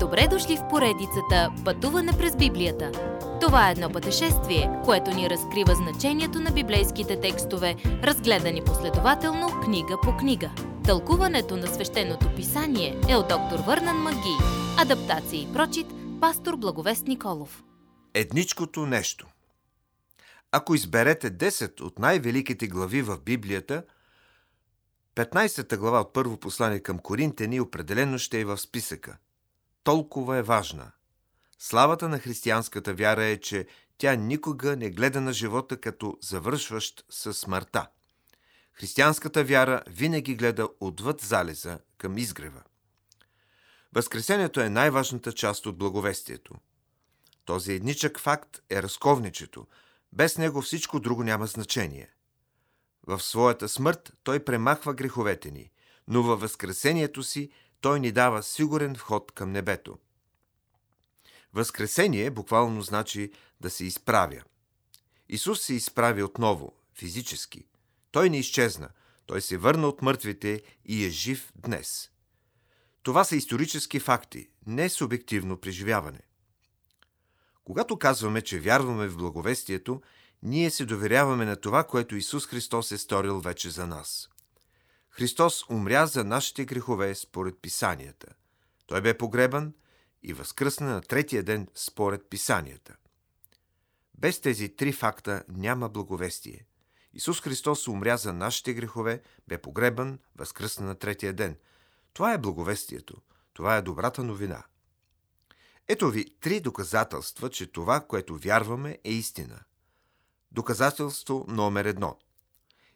Добре дошли в поредицата Пътуване през Библията. Това е едно пътешествие, което ни разкрива значението на библейските текстове, разгледани последователно книга по книга. Тълкуването на свещеното писание е от доктор Върнан Маги. Адаптация и прочит, пастор Благовест Николов. Едничкото нещо. Ако изберете 10 от най-великите глави в Библията, 15-та глава от първо послание към Коринтени определено ще е в списъка. Толкова е важна. Славата на християнската вяра е, че тя никога не гледа на живота като завършващ със смъртта. Християнската вяра винаги гледа отвъд залеза към изгрева. Възкресението е най-важната част от благовестието. Този едничък факт е разковничето. Без него всичко друго няма значение. В своята смърт той премахва греховете ни, но във възкресението си той ни дава сигурен вход към небето. Възкресение буквално значи да се изправя. Исус се изправи отново, физически. Той не изчезна, той се върна от мъртвите и е жив днес. Това са исторически факти, не субективно преживяване. Когато казваме, че вярваме в благовестието, ние се доверяваме на това, което Исус Христос е сторил вече за нас. Христос умря за нашите грехове според писанията. Той бе погребан и възкръсна на третия ден според писанията. Без тези три факта няма благовестие. Исус Христос умря за нашите грехове, бе погребан, възкръсна на третия ден. Това е благовестието. Това е добрата новина. Ето ви три доказателства, че това, което вярваме, е истина. Доказателство номер едно.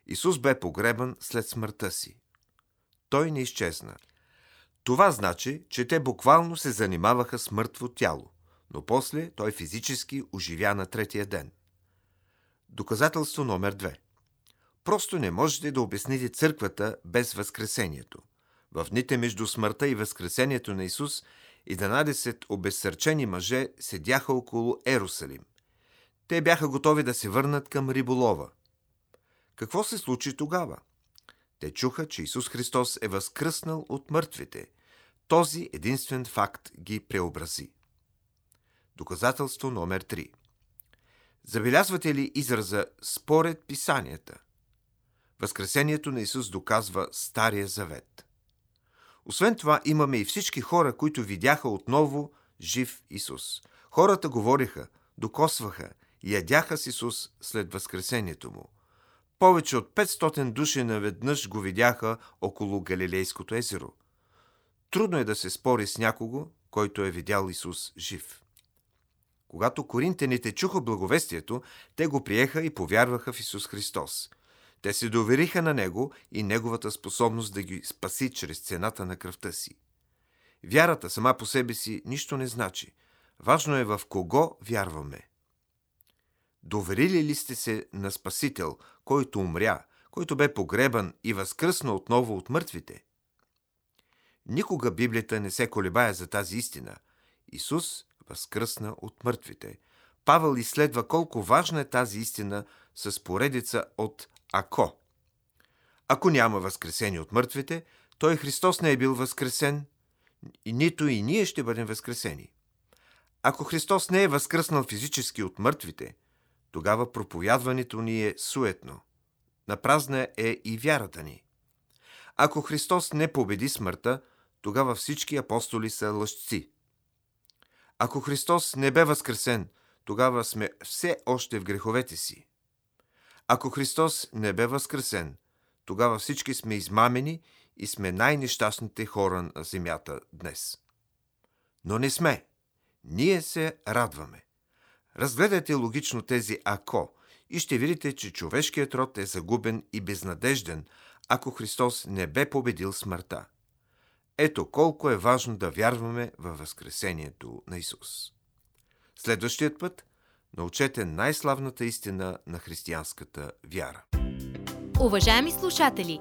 Исус бе погребан след смъртта си. Той не изчезна. Това значи, че те буквално се занимаваха с мъртво тяло, но после той физически оживя на третия ден. Доказателство номер две. Просто не можете да обясните църквата без Възкресението. В дните между смъртта и Възкресението на Исус 11 обезсърчени мъже седяха около Ерусалим. Те бяха готови да се върнат към риболова. Какво се случи тогава? Те чуха, че Исус Христос е възкръснал от мъртвите. Този единствен факт ги преобрази. Доказателство номер 3. Забелязвате ли израза според писанията? Възкресението на Исус доказва Стария завет. Освен това, имаме и всички хора, които видяха отново жив Исус. Хората говориха, докосваха, ядяха с Исус след възкресението му. Повече от 500 души наведнъж го видяха около Галилейското езеро. Трудно е да се спори с някого, който е видял Исус жив. Когато коринтените чуха благовестието, те го приеха и повярваха в Исус Христос. Те се довериха на Него и Неговата способност да ги спаси чрез цената на кръвта си. Вярата сама по себе си нищо не значи. Важно е в кого вярваме. Доверили ли сте се на Спасител, който умря, който бе погребан и възкръсна отново от мъртвите? Никога Библията не се колебая за тази истина. Исус възкръсна от мъртвите. Павел изследва колко важна е тази истина с поредица от ако. Ако няма възкресение от мъртвите, той Христос не е бил възкресен, и нито и ние ще бъдем възкресени. Ако Христос не е възкръснал физически от мъртвите, тогава проповядването ни е суетно. Напразна е и вярата ни. Ако Христос не победи смъртта, тогава всички апостоли са лъжци. Ако Христос не бе възкресен, тогава сме все още в греховете си. Ако Христос не бе възкресен, тогава всички сме измамени и сме най-нещастните хора на земята днес. Но не сме. Ние се радваме. Разгледайте логично тези ако и ще видите, че човешкият род е загубен и безнадежден, ако Христос не бе победил смъртта. Ето колко е важно да вярваме във Възкресението на Исус. Следващият път научете най-славната истина на християнската вяра. Уважаеми слушатели,